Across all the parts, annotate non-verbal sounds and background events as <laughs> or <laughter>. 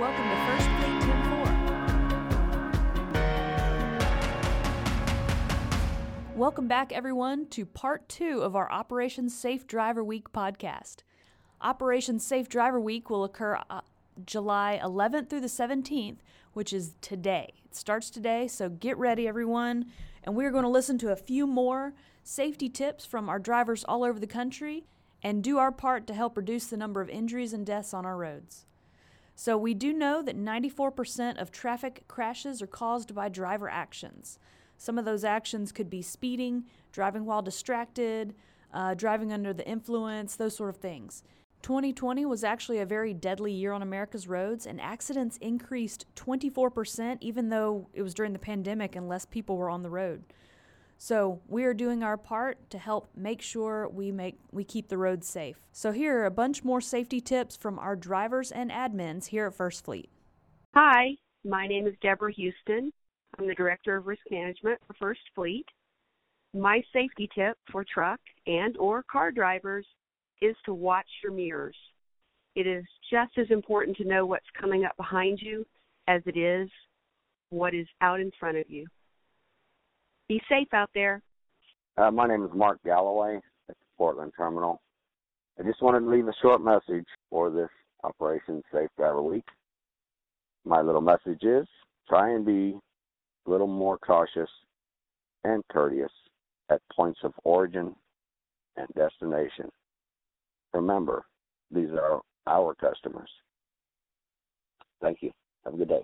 Welcome to First Fleet 10 4. Welcome back, everyone, to part two of our Operation Safe Driver Week podcast. Operation Safe Driver Week will occur uh, July 11th through the 17th, which is today. It starts today, so get ready, everyone. And we're going to listen to a few more safety tips from our drivers all over the country and do our part to help reduce the number of injuries and deaths on our roads. So, we do know that 94% of traffic crashes are caused by driver actions. Some of those actions could be speeding, driving while distracted, uh, driving under the influence, those sort of things. 2020 was actually a very deadly year on America's roads, and accidents increased 24%, even though it was during the pandemic and less people were on the road. So we are doing our part to help make sure we make we keep the roads safe. So here are a bunch more safety tips from our drivers and admins here at First Fleet. Hi, my name is Deborah Houston. I'm the Director of Risk Management for First Fleet. My safety tip for truck and or car drivers is to watch your mirrors. It is just as important to know what's coming up behind you as it is what is out in front of you. Be safe out there. Uh, my name is Mark Galloway at the Portland Terminal. I just wanted to leave a short message for this Operation Safe Driver Week. My little message is try and be a little more cautious and courteous at points of origin and destination. Remember, these are our customers. Thank you. Have a good day.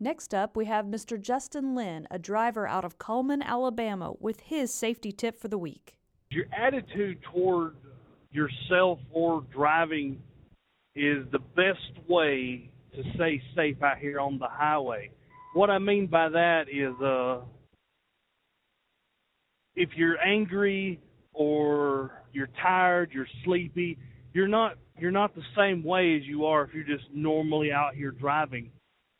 Next up, we have Mr. Justin Lynn, a driver out of Cullman, Alabama, with his safety tip for the week. Your attitude toward yourself or driving is the best way to stay safe out here on the highway. What I mean by that is uh if you're angry or you're tired, you're sleepy, you're not you're not the same way as you are if you're just normally out here driving.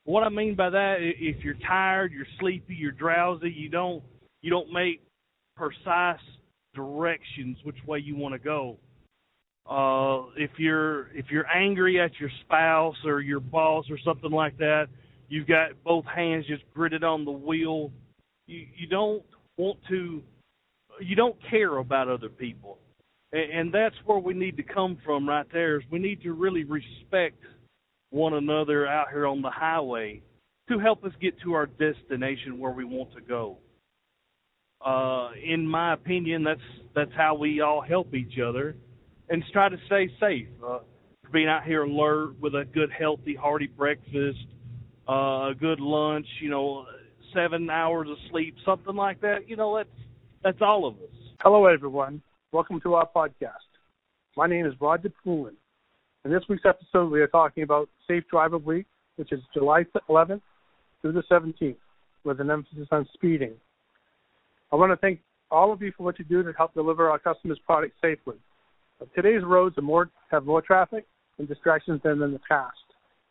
What I mean by that, if you're tired, you're sleepy, you're drowsy, you don't you don't make precise directions which way you want to go. Uh, if you're if you're angry at your spouse or your boss or something like that, you've got both hands just gridded on the wheel. You you don't want to you don't care about other people, and, and that's where we need to come from right there. Is we need to really respect one another out here on the highway to help us get to our destination where we want to go. Uh, in my opinion, that's that's how we all help each other and try to stay safe. Uh, being out here alert with a good, healthy, hearty breakfast, uh, a good lunch, you know, seven hours of sleep, something like that. You know, that's that's all of us. Hello, everyone. Welcome to our podcast. My name is Roger Poulin. In this week's episode, we are talking about Safe Driver Week, which is July 11th through the 17th, with an emphasis on speeding. I want to thank all of you for what you do to help deliver our customers' products safely. Today's roads more, have more traffic and distractions than in the past,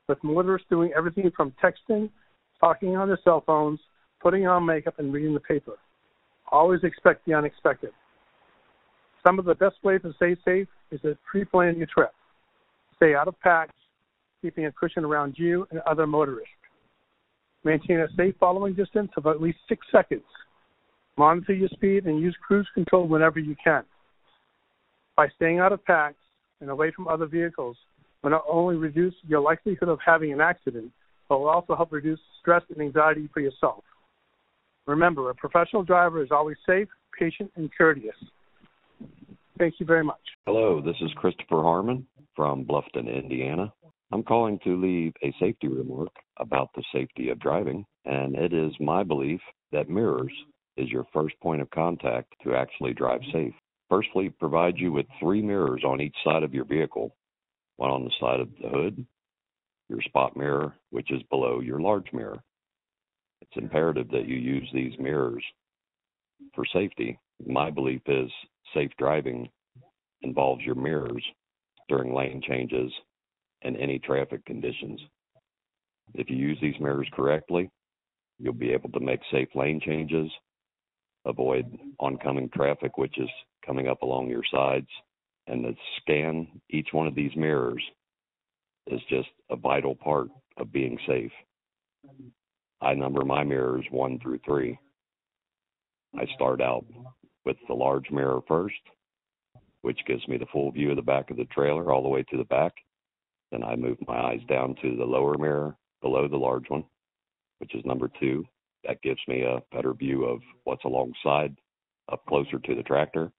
with motorists doing everything from texting, talking on their cell phones, putting on makeup, and reading the paper. Always expect the unexpected. Some of the best ways to stay safe is to pre-plan your trip. Stay out of packs, keeping a cushion around you and other motorists. Maintain a safe following distance of at least six seconds. Monitor your speed and use cruise control whenever you can. By staying out of packs and away from other vehicles, will not only reduce your likelihood of having an accident, but will also help reduce stress and anxiety for yourself. Remember, a professional driver is always safe, patient, and courteous. Thank you very much. Hello, this is Christopher Harmon from Bluffton, Indiana. I'm calling to leave a safety remark about the safety of driving, and it is my belief that mirrors is your first point of contact to actually drive safe. First Fleet provides you with three mirrors on each side of your vehicle one on the side of the hood, your spot mirror, which is below your large mirror. It's imperative that you use these mirrors for safety. My belief is safe driving involves your mirrors during lane changes and any traffic conditions. If you use these mirrors correctly, you'll be able to make safe lane changes, avoid oncoming traffic which is coming up along your sides, and to scan each one of these mirrors is just a vital part of being safe. I number my mirrors one through three. I start out with the large mirror first, which gives me the full view of the back of the trailer all the way to the back. Then I move my eyes down to the lower mirror below the large one, which is number two. That gives me a better view of what's alongside, up closer to the tractor.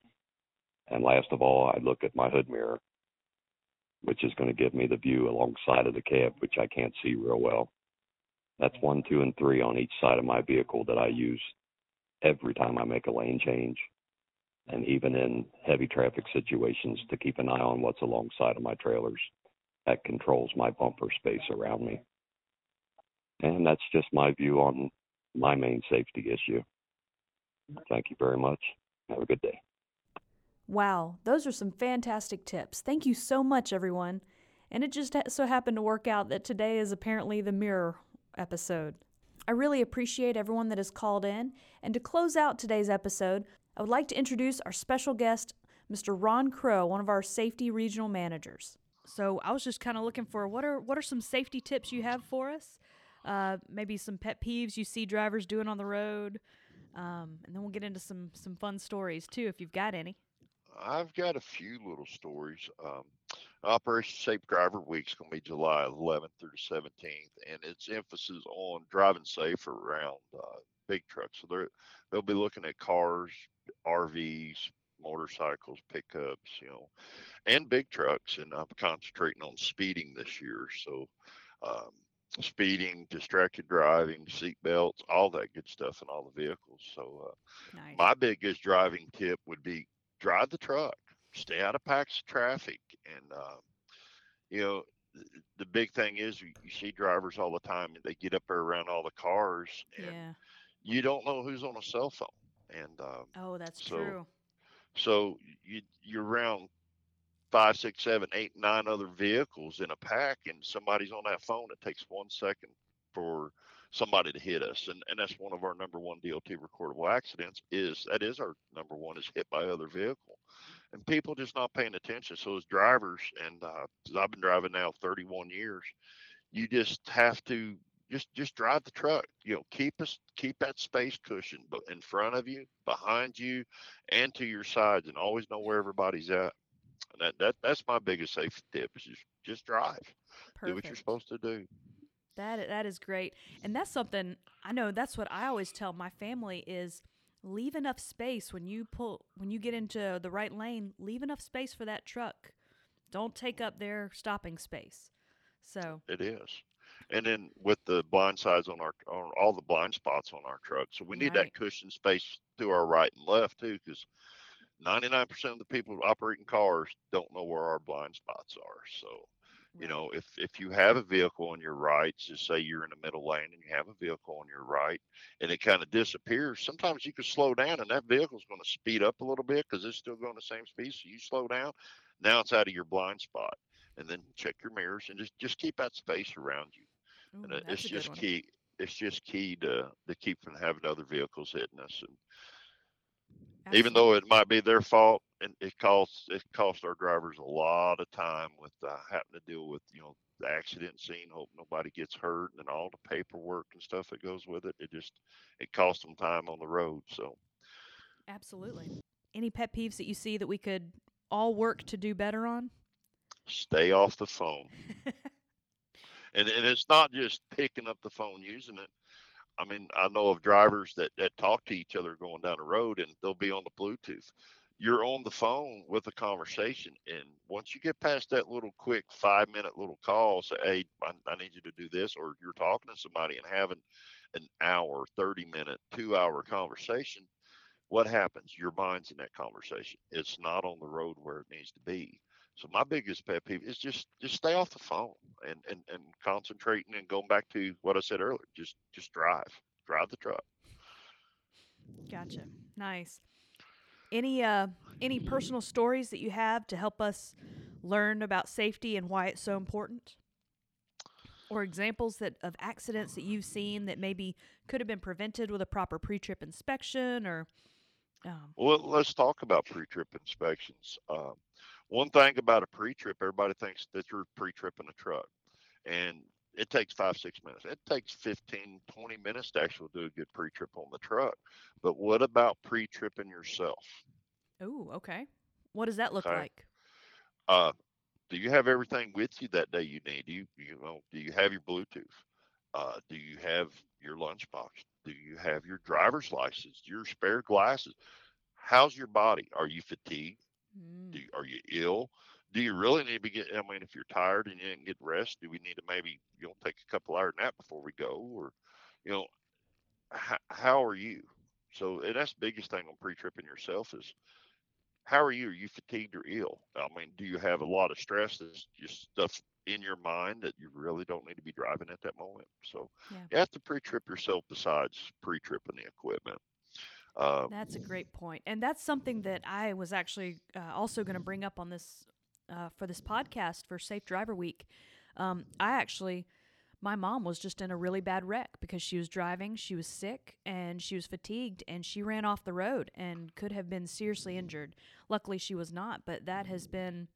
And last of all, I look at my hood mirror, which is going to give me the view alongside of the cab, which I can't see real well. That's one, two, and three on each side of my vehicle that I use every time I make a lane change, and even in heavy traffic situations to keep an eye on what's alongside of my trailers. That controls my bumper space around me. And that's just my view on my main safety issue. Thank you very much. Have a good day. Wow, those are some fantastic tips. Thank you so much, everyone. And it just so happened to work out that today is apparently the mirror episode. I really appreciate everyone that has called in. And to close out today's episode, I would like to introduce our special guest, Mr. Ron Crow, one of our safety regional managers. So I was just kind of looking for what are what are some safety tips you have for us? Uh, maybe some pet peeves you see drivers doing on the road, um, and then we'll get into some some fun stories too if you've got any. I've got a few little stories. Um, Operation Safe Driver Week is going to be July 11th through the 17th, and its emphasis on driving safe around uh, big trucks. So they're they'll be looking at cars, RVs, motorcycles, pickups, you know, and big trucks. And I'm concentrating on speeding this year. So um, speeding, distracted driving, seat belts, all that good stuff in all the vehicles. So uh, nice. my biggest driving tip would be drive the truck, stay out of packs of traffic, and uh, you know the big thing is you, see drivers all the time and they get up there around all the cars and yeah. You don't know who's on a cell phone. And um, oh that's so, true. so you you're around five six seven eight nine other vehicles in a pack and somebody's on that phone it takes one second for somebody to hit us. And, and that's one of our number one DOT recordable accidents is that is our number one is hit by other vehicle. And people just not paying attention. So as drivers and uh, i've been driving now 31 years you just have to just just drive the truck you know keep us keep that space cushion in front of you behind you and to your sides and always know where everybody's at and that, that that's my biggest safety tip is just just drive Perfect. do what you're supposed to do that that is great, and that's something I know. That's what I always tell my family is leave enough space when you pull when you get into the right lane. Leave enough space for that truck. Don't take up their stopping space. So it is, and then with the blind sides on our on all the blind spots on our truck, so we need right. that cushion space to our right and left too, because 99% of the people operating cars don't know where our blind spots are. So you know, if if you have a vehicle on your right, just say you're in the middle lane and you have a vehicle on your right, and it kind of disappears. Sometimes you can slow down, and that vehicle's going to speed up a little bit because it's still going the same speed. So you slow down. Now it's out of your blind spot, and then check your mirrors and just just keep that space around you. Ooh, and it's just key. It's just key to to keep from having other vehicles hitting us. And Absolutely. even though it might be their fault, and it costs it costs our drivers a lot of time with uh, having to deal with you know the accident scene, hope nobody gets hurt, and all the paperwork and stuff that goes with it. It just it costs them time on the road. So, absolutely. Any pet peeves that you see that we could all work to do better on? Stay off the phone. <laughs> and and it's not just picking up the phone using it. I mean, I know of drivers that, that talk to each other going down the road and they'll be on the Bluetooth. You're on the phone with a conversation. And once you get past that little quick five minute little call, say, hey, I, I need you to do this, or you're talking to somebody and having an hour, 30 minute, two hour conversation, what happens? Your mind's in that conversation. It's not on the road where it needs to be. So my biggest pet peeve is just just stay off the phone and and and concentrating and going back to what I said earlier. Just just drive, drive the truck. Gotcha. Nice. Any uh any personal stories that you have to help us learn about safety and why it's so important? Or examples that of accidents that you've seen that maybe could have been prevented with a proper pre-trip inspection or um, well, let's talk about pre-trip inspections. Um, one thing about a pre-trip, everybody thinks that you're pre-tripping a truck, and it takes five six minutes. It takes 15, 20 minutes to actually do a good pre-trip on the truck. But what about pre-tripping yourself? Oh, okay. What does that look Okay. like? Uh, do you have everything with you that day you need? Do you you know? Do you have your Bluetooth? Uh, do you have your lunchbox? Do you have your driver's license? Your spare glasses? How's your body? Are you fatigued? Mm. Do you, are you ill? Do you really need to get? I mean, if you're tired and you didn't get rest, do we need to maybe you know take a couple hour nap before we go, or you know, how, how are you? So and that's the biggest thing on pre-tripping yourself is how are you? Are you fatigued or ill? I mean, do you have a lot of stress that's just stuff in your mind that you really don't need to be driving at that moment? So Yeah. you have to pre-trip yourself besides pre-tripping the equipment. Um, That's a great point, and that's something that I was actually uh, also going to bring up on this uh, for this podcast for Safe Driver Week. Um, I actually, my mom was just in a really bad wreck because she was driving, she was sick, and she was fatigued, and she ran off the road and could have been seriously injured. Luckily, she was not, but that has been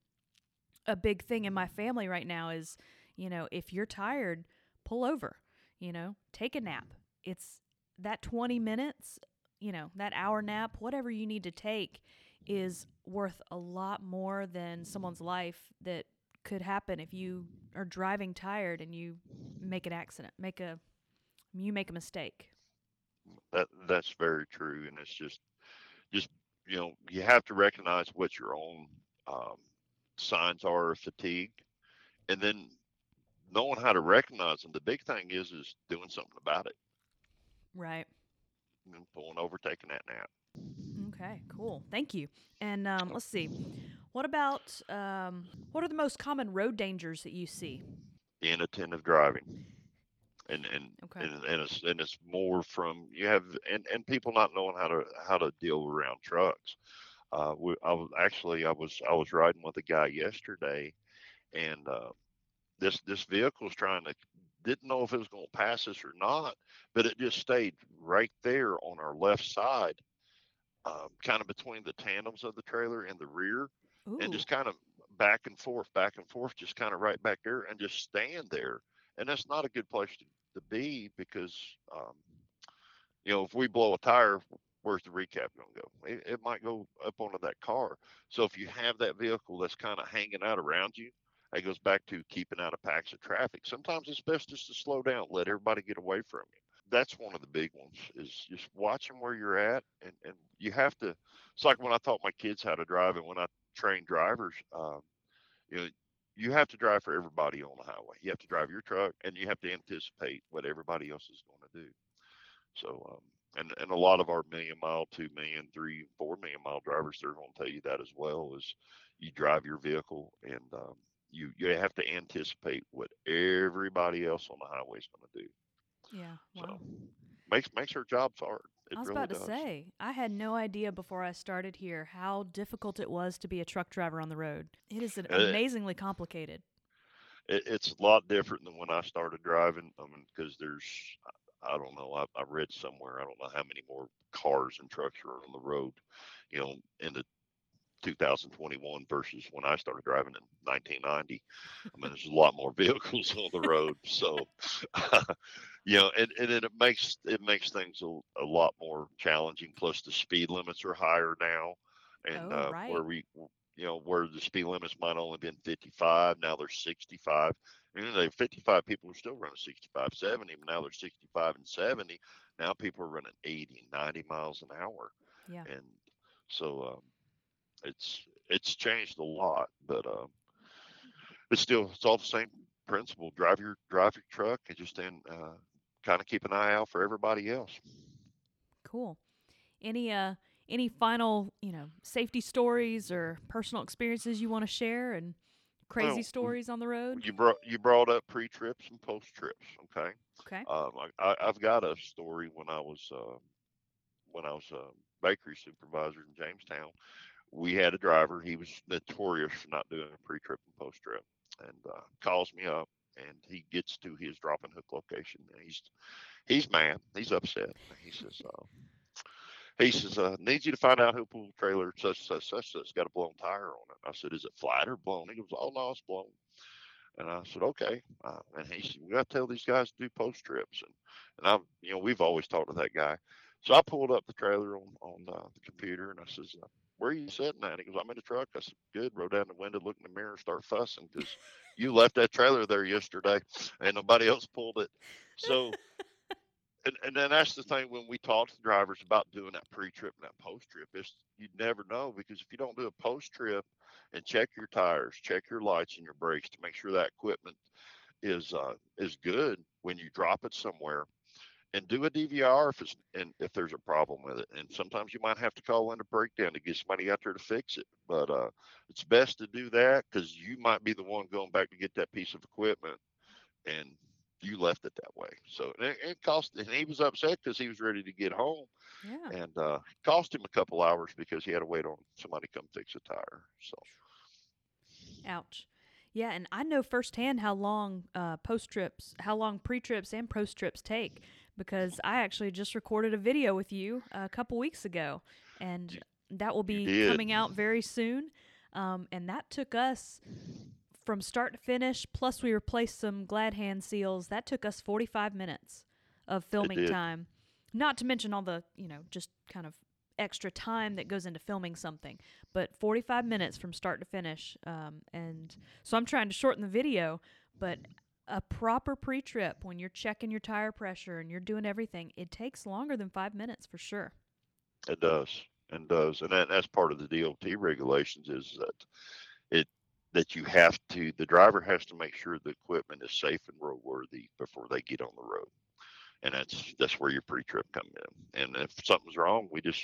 a big thing in my family right now. Is you know, if you're tired, pull over. You know, take a nap. It's that 20 minutes you know, that hour nap, whatever you need to take, is worth a lot more than someone's life that could happen if you are driving tired and you make an accident, make a you make a mistake. That that's very true, and it's just just you know you have to recognize what your own um, signs are of fatigue, and then knowing how to recognize them. The big thing is is doing something about it. Right. Know, pulling over, taking that nap. Okay, cool. Thank you. And um, let's see. What about um, what are the most common road dangers that you see? inattentive driving and and Okay. and, and it's and it's more from you have and and people not knowing how to how to deal around trucks uh we, i was actually i was i was riding with a guy yesterday and uh this this vehicle is trying to didn't know if it was going to pass us or not but it just stayed right there on our left side um, kind of between the tandems of the trailer and the rear Ooh. and just kind of back and forth, back and forth, just kind of right back there and just stand there. And that's not a good place to, to be because, um, you know, if we blow a tire, where's the recap going to go? It, it might go up onto that car. So if you have that vehicle that's kind of hanging out around you, it goes back to keeping out of packs of traffic. Sometimes it's best just to slow down, let everybody get away from you. That's one of the big ones is just watching where you're at. And, and you have to, it's like when I taught my kids how to drive and when I train drivers, um, you know, you have to drive for everybody on the highway. You have to drive your truck, and you have to anticipate what everybody else is going to do. So, um, and and a lot of our million mile, two million, three, four million mile drivers, they're going to tell you that as well. Is you drive your vehicle, and um, you you have to anticipate what everybody else on the highway is going to do. yeah. Wow. So makes makes our jobs hard. It I was really about does. to say, I had no idea before I started here how difficult it was to be a truck driver on the road. It is an Uh, amazingly complicated. it, it's a lot different than when I started driving. I mean, because there's, I don't know, I, I read somewhere, I don't know how many more cars and trucks are on the road, you know, in the 2021 versus when I started driving in 1990. I mean, there's a lot more <laughs> vehicles on the road, so <laughs> you know, and, and then it makes it makes things a, a lot more challenging. Plus, the speed limits are higher now, and Oh, uh, right. where we you know, where the speed limits might only been 55, now they're 65. And you know, 55 people are still running 65, 70, but now they're 65 and 70. Now people are running 80 90 miles an hour. Yeah. And so um, it's it's changed a lot, but um, it's still it's all the same principle. Drive your drive your truck and just then uh, kind of keep an eye out for everybody else. Cool. Any uh any final, you know, safety stories or personal experiences you want to share and crazy Well, stories on the road? You brought you brought up pre trips and post trips. Okay. Okay. Um, I, I, I've got a story when I was uh, when I was a bakery supervisor in Jamestown. We had a driver. He was notorious for not doing a pre-trip and post-trip, and uh, calls me up, and he gets to his drop and hook location, and he's he's mad. He's upset. He says, uh, he says, uh, needs you to find out who pulled trailer such such such such got a blown tire on it. I said, is it flat or blown? He goes, oh no, it's blown. And I said, okay. Uh, and he said, we got to tell these guys to do post trips. And, and I'm, you know, we've always talked to that guy. So I pulled up the trailer on, on uh, the computer and I says, uh, where are you sitting at? He goes, I'm in the truck. I said, good. Roll down the window, look in the mirror, start fussing because <laughs> you left that trailer there yesterday and nobody else pulled it. So, <laughs> and, and then that's the thing when we talk to drivers about doing that pre-trip and that post-trip, is you never know because if you don't do a post-trip and check your tires, check your lights and your brakes to make sure that equipment is uh, is good when you drop it somewhere, and do a DVR if it's and if there's a problem with it. And sometimes you might have to call in a breakdown to get somebody out there to fix it. But uh, it's best to do that because you might be the one going back to get that piece of equipment, and you left it that way. So it, it cost, and he was upset because he was ready to get home, Yeah. and uh, it cost him a couple hours because he had to wait on somebody to come fix a tire. So Ouch. Yeah, and I know firsthand how long uh, post trips, how long pre trips and post trips take because I actually just recorded a video with you a couple weeks ago, and that will be coming out very soon. Um, and that took us from start to finish. Plus, we replaced some glad hand seals. That took us 45 minutes of filming time. Not to mention all the, you know, just kind of extra time that goes into filming something. But 45 minutes from start to finish. Um, and so I'm trying to shorten the video, but a proper pre trip when you're checking your tire pressure and you're doing everything, it takes longer than five minutes for sure. it does and does, and that, that's part of the DOT regulations is that it that you have to the driver has to make sure the equipment is safe and roadworthy before they get on the road and that's that's where your pre-trip come in. And if something's wrong, we just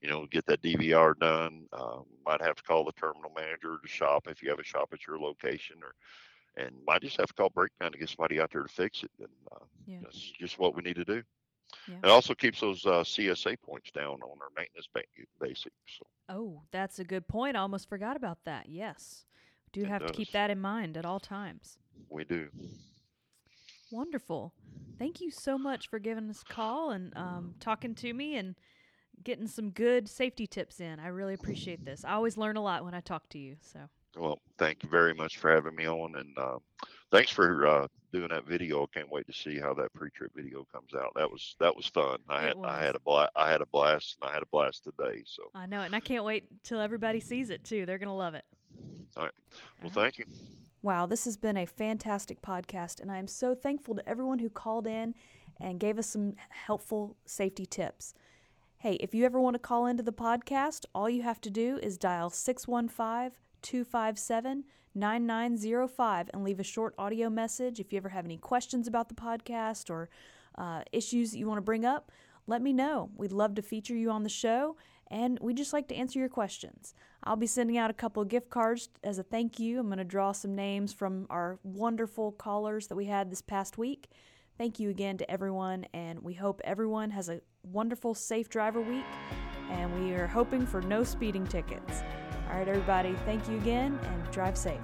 you know get that DVR done. Um, might have to call the terminal manager to shop if you have a shop at your location, or and might just have to call breakdown to get somebody out there to fix it. And uh, Yeah. that's just what we need to do. Yeah. It also keeps those uh, CSA points down on our maintenance ba- basic. So Oh, that's a good point. I almost forgot about that. Yes. Do It have to keep that in mind at all times. we do. Wonderful. Thank you so much for giving us a call and um, talking to me and getting some good safety tips in. I really appreciate this. I always learn a lot when I talk to you. So, Well, thank you very much for having me on, and uh, thanks for uh, doing that video. I can't wait to see how that pre-trip video comes out. That was that was fun. I It had was. I had a blast. I had a blast, and I had a blast today. So, I know it, and I can't wait till everybody sees it too. They're going to love it. all right. Well, thank you. Wow, this has been a fantastic podcast, and I am so thankful to everyone who called in and gave us some helpful safety tips. Hey, if you ever want to call into the podcast, all you have to do is dial 615 257 9905 and leave a short audio message. If you ever have any questions about the podcast or uh, issues that you want to bring up, let me know. We'd love to feature you on the show, and we just like to answer your questions. I'll be sending out a couple of gift cards as a thank you. I'm going to draw some names from our wonderful callers that we had this past week. Thank you again to everyone, and we hope everyone has a wonderful, safe driver week, and we are hoping for no speeding tickets. All right, everybody, thank you again, and drive safe.